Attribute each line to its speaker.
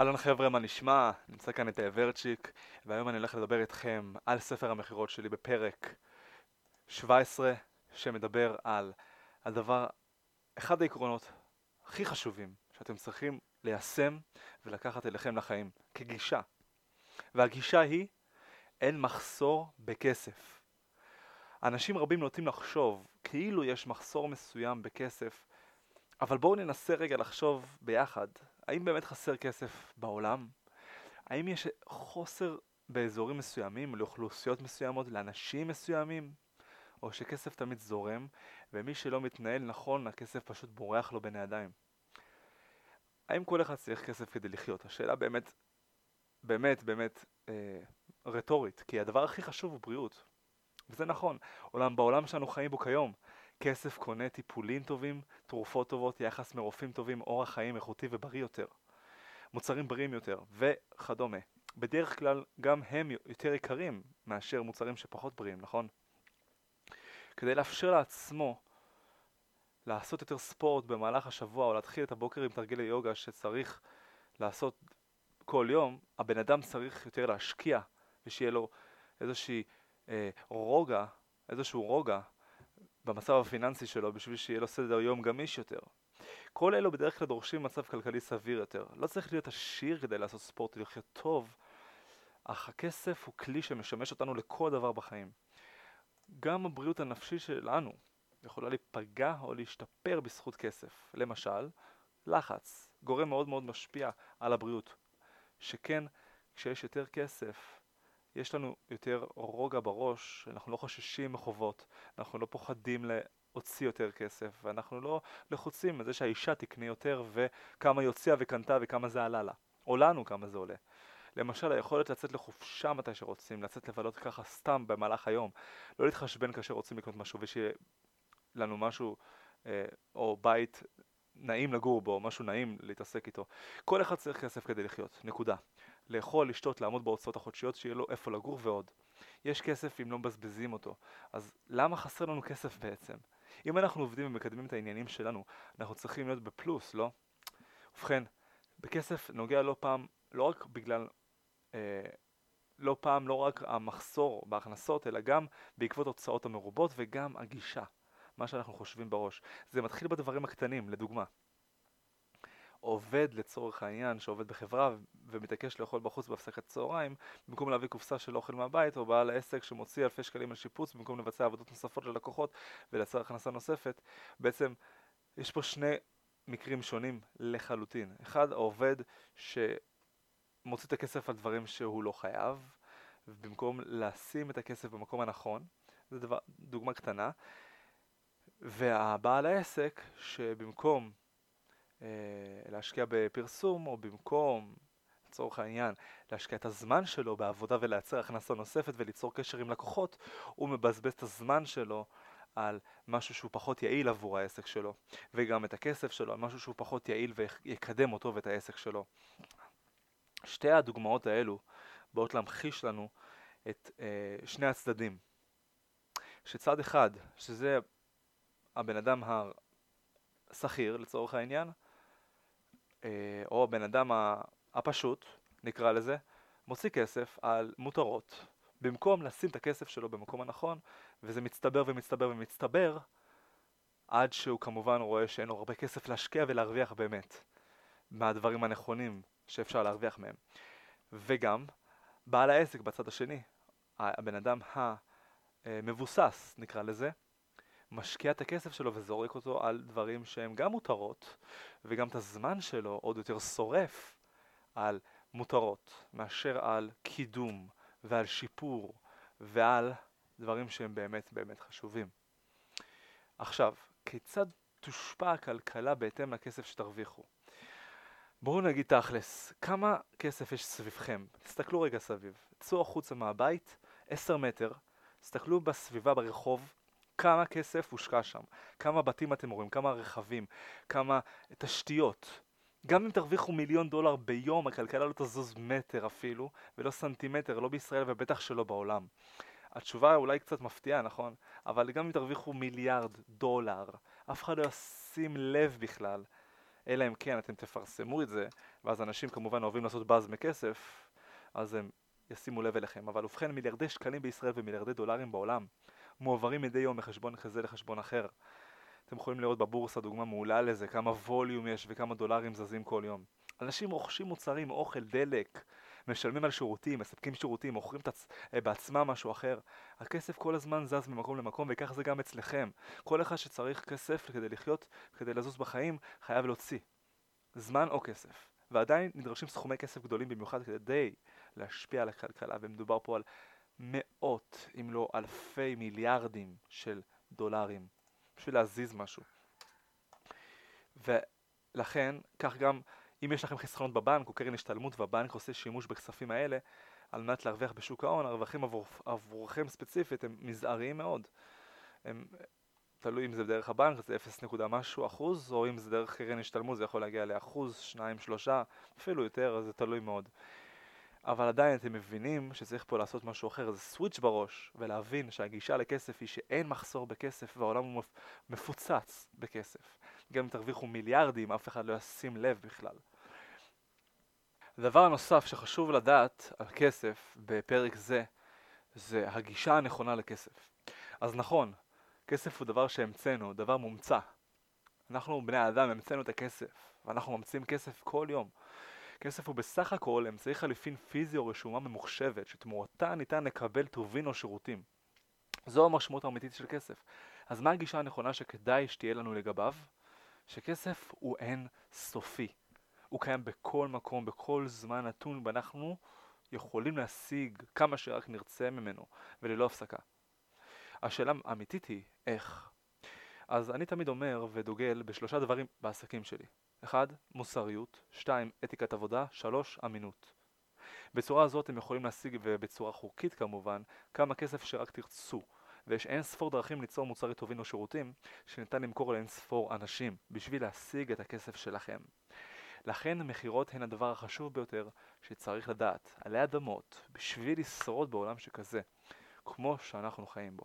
Speaker 1: אהלן חבר'ה, מה נשמע? נמצא כאן את האברצ'יק, והיום אני הולך לדבר איתכם על ספר המכירות שלי בפרק 17, שמדבר על הדבר, אחד העקרונות הכי חשובים שאתם צריכים ליישם ולקחת אליכם לחיים, כגישה. והגישה היא, אין מחסור בכסף. אנשים רבים נוטים לחשוב כאילו יש מחסור מסוים בכסף, אבל בואו ננסה רגע לחשוב ביחד האם באמת חסר כסף בעולם? האם יש חוסר באזורים מסוימים, לאוכלוסיות מסוימות, לאנשים מסוימים? או שכסף תמיד זורם, ומי שלא מתנהל נכון, הכסף פשוט בורח לו בין הידיים. האם כל אחד צריך כסף כדי לחיות? השאלה באמת, באמת, באמת אה, רטורית, כי הדבר הכי חשוב הוא בריאות. וזה נכון, עולם, בעולם שאנו חיים בו כיום, כסף קונה טיפולים טובים, תרופות טובות, יחס מרופאים טובים, אורח חיים איכותי ובריא יותר, מוצרים בריאים יותר וכדומה. בדרך כלל גם הם יותר יקרים מאשר מוצרים שפחות בריאים, נכון? כדי לאפשר לעצמו לעשות יותר ספורט במהלך השבוע או להתחיל את הבוקר עם תרגיל היוגה שצריך לעשות כל יום, הבן אדם צריך יותר להשקיע ושיהיה לו איזושהי אה, רוגע, איזשהו רוגע במצב הפיננסי שלו בשביל שיהיה לו סדר יום גמיש יותר. כל אלו בדרך כלל דורשים מצב כלכלי סביר יותר. לא צריך להיות עשיר כדי לעשות ספורט ולחיות טוב, אך הכסף הוא כלי שמשמש אותנו לכל דבר בחיים. גם הבריאות הנפשית שלנו יכולה להיפגע או להשתפר בזכות כסף. למשל, לחץ, גורם מאוד מאוד משפיע על הבריאות. שכן, כשיש יותר כסף, יש לנו יותר רוגע בראש, אנחנו לא חוששים מחובות, אנחנו לא פוחדים להוציא יותר כסף, ואנחנו לא לחוצים מזה שהאישה תקנה יותר וכמה היא הוציאה וקנתה וכמה זה עלה לה, או לנו כמה זה עולה. למשל היכולת לצאת לחופשה מתי שרוצים, לצאת לבלות ככה סתם במהלך היום, לא להתחשבן כאשר רוצים לקנות משהו ושיהיה לנו משהו אה, או בית נעים לגור בו, משהו נעים להתעסק איתו. כל אחד צריך כסף כדי לחיות, נקודה. לאכול, לשתות, לעמוד בהוצאות החודשיות, שיהיה לו איפה לגור ועוד. יש כסף אם לא מבזבזים אותו. אז למה חסר לנו כסף בעצם? אם אנחנו עובדים ומקדמים את העניינים שלנו, אנחנו צריכים להיות בפלוס, לא? ובכן, בכסף נוגע לא פעם, לא רק בגלל, אה, לא פעם, לא רק המחסור בהכנסות, אלא גם בעקבות הוצאות המרובות וגם הגישה, מה שאנחנו חושבים בראש. זה מתחיל בדברים הקטנים, לדוגמה. עובד לצורך העניין שעובד בחברה ומתעקש לאכול בחוץ בהפסקת צהריים במקום להביא קופסה של אוכל מהבית או בעל העסק שמוציא אלפי שקלים על שיפוץ במקום לבצע עבודות נוספות ללקוחות ולייצר הכנסה נוספת בעצם יש פה שני מקרים שונים לחלוטין. אחד העובד שמוציא את הכסף על דברים שהוא לא חייב במקום לשים את הכסף במקום הנכון זו דוגמה קטנה והבעל העסק שבמקום להשקיע בפרסום, או במקום, לצורך העניין, להשקיע את הזמן שלו בעבודה ולייצר הכנסה נוספת וליצור קשר עם לקוחות, הוא מבזבז את הזמן שלו על משהו שהוא פחות יעיל עבור העסק שלו, וגם את הכסף שלו על משהו שהוא פחות יעיל ויקדם אותו ואת העסק שלו. שתי הדוגמאות האלו באות להמחיש לנו את אה, שני הצדדים. שצד אחד, שזה הבן אדם השכיר לצורך העניין, אה, או הבן אדם הפשוט, נקרא לזה, מוציא כסף על מותרות, במקום לשים את הכסף שלו במקום הנכון, וזה מצטבר ומצטבר ומצטבר, עד שהוא כמובן רואה שאין לו הרבה כסף להשקיע ולהרוויח באמת, מהדברים הנכונים שאפשר להרוויח מהם. וגם, בעל העסק בצד השני, הבן אדם המבוסס, נקרא לזה, משקיע את הכסף שלו וזורק אותו על דברים שהם גם מותרות, וגם את הזמן שלו עוד יותר שורף על מותרות, מאשר על קידום ועל שיפור ועל דברים שהם באמת באמת חשובים. עכשיו, כיצד תושפע הכלכלה בהתאם לכסף שתרוויחו? בואו נגיד תכלס, כמה כסף יש סביבכם? תסתכלו רגע סביב. צאו החוצה מהבית, 10 מטר, תסתכלו בסביבה ברחוב, כמה כסף הושקע שם, כמה בתים אתם רואים, כמה רכבים, כמה תשתיות. גם אם תרוויחו מיליון דולר ביום, הכלכלה לא תזוז מטר אפילו, ולא סנטימטר, לא בישראל ובטח שלא בעולם. התשובה אולי קצת מפתיעה, נכון? אבל גם אם תרוויחו מיליארד דולר, אף אחד לא ישים לב בכלל אלא אם כן אתם תפרסמו את זה, ואז אנשים כמובן אוהבים לעשות באז מכסף, אז הם ישימו לב אליכם. אבל ובכן, מיליארדי שקלים בישראל ומיליארדי דולרים בעולם מועברים מדי יום מחשבון כזה לחשבון אחר. אתם יכולים לראות בבורסה דוגמה מעולה לזה, כמה ווליום יש וכמה דולרים זזים כל יום. אנשים רוכשים מוצרים, אוכל, דלק, משלמים על שירותים, מספקים שירותים, מוכרים תצ... אה, בעצמם משהו אחר. הכסף כל הזמן זז ממקום למקום וככה זה גם אצלכם. כל אחד שצריך כסף כדי לחיות, כדי לזוז בחיים, חייב להוציא. זמן או כסף. ועדיין נדרשים סכומי כסף גדולים במיוחד כדי להשפיע על הכלכלה, ומדובר פה על מאות, אם לא אלפי מיליארדים של דולרים, בשביל להזיז משהו. ולכן, כך גם אם יש לכם חסכונות בבנק או קרן השתלמות והבנק עושה שימוש בכספים האלה על מנת להרוויח בשוק ההון, הרווחים עבור, עבורכם ספציפית הם מזעריים מאוד. הם, תלוי אם זה דרך הבנק זה 0 נקודה משהו אחוז, או אם זה דרך קרן השתלמות זה יכול להגיע לאחוז, שניים, שלושה, אפילו יותר, זה תלוי מאוד. אבל עדיין אתם מבינים שצריך פה לעשות משהו אחר, זה סוויץ' בראש, ולהבין שהגישה לכסף היא שאין מחסור בכסף והעולם הוא מפוצץ בכסף. גם אם תרוויחו מיליארדים, אף אחד לא ישים לב בכלל. הדבר הנוסף שחשוב לדעת על כסף בפרק זה, זה הגישה הנכונה לכסף. אז נכון, כסף הוא דבר שהמצאנו, דבר מומצא. אנחנו בני האדם המצאנו את הכסף, ואנחנו ממציאים כסף כל יום. כסף הוא בסך הכל אמצעי חליפין פיזי או רשומה ממוחשבת, שתמורתה ניתן לקבל טובין או שירותים. זו המשמעות האמיתית של כסף. אז מה הגישה הנכונה שכדאי שתהיה לנו לגביו? שכסף הוא אין סופי. הוא קיים בכל מקום, בכל זמן נתון, ואנחנו יכולים להשיג כמה שרק נרצה ממנו, וללא הפסקה. השאלה האמיתית היא, איך? אז אני תמיד אומר ודוגל בשלושה דברים בעסקים שלי. 1. מוסריות, 2. אתיקת עבודה, 3. אמינות. בצורה הזאת הם יכולים להשיג, ובצורה חוקית כמובן, כמה כסף שרק תרצו. ויש אין ספור דרכים ליצור מוצרי טובין או שירותים שניתן למכור לאין ספור אנשים בשביל להשיג את הכסף שלכם. לכן מכירות הן הדבר החשוב ביותר שצריך לדעת עלי אדמות בשביל לשרוד בעולם שכזה, כמו שאנחנו חיים בו.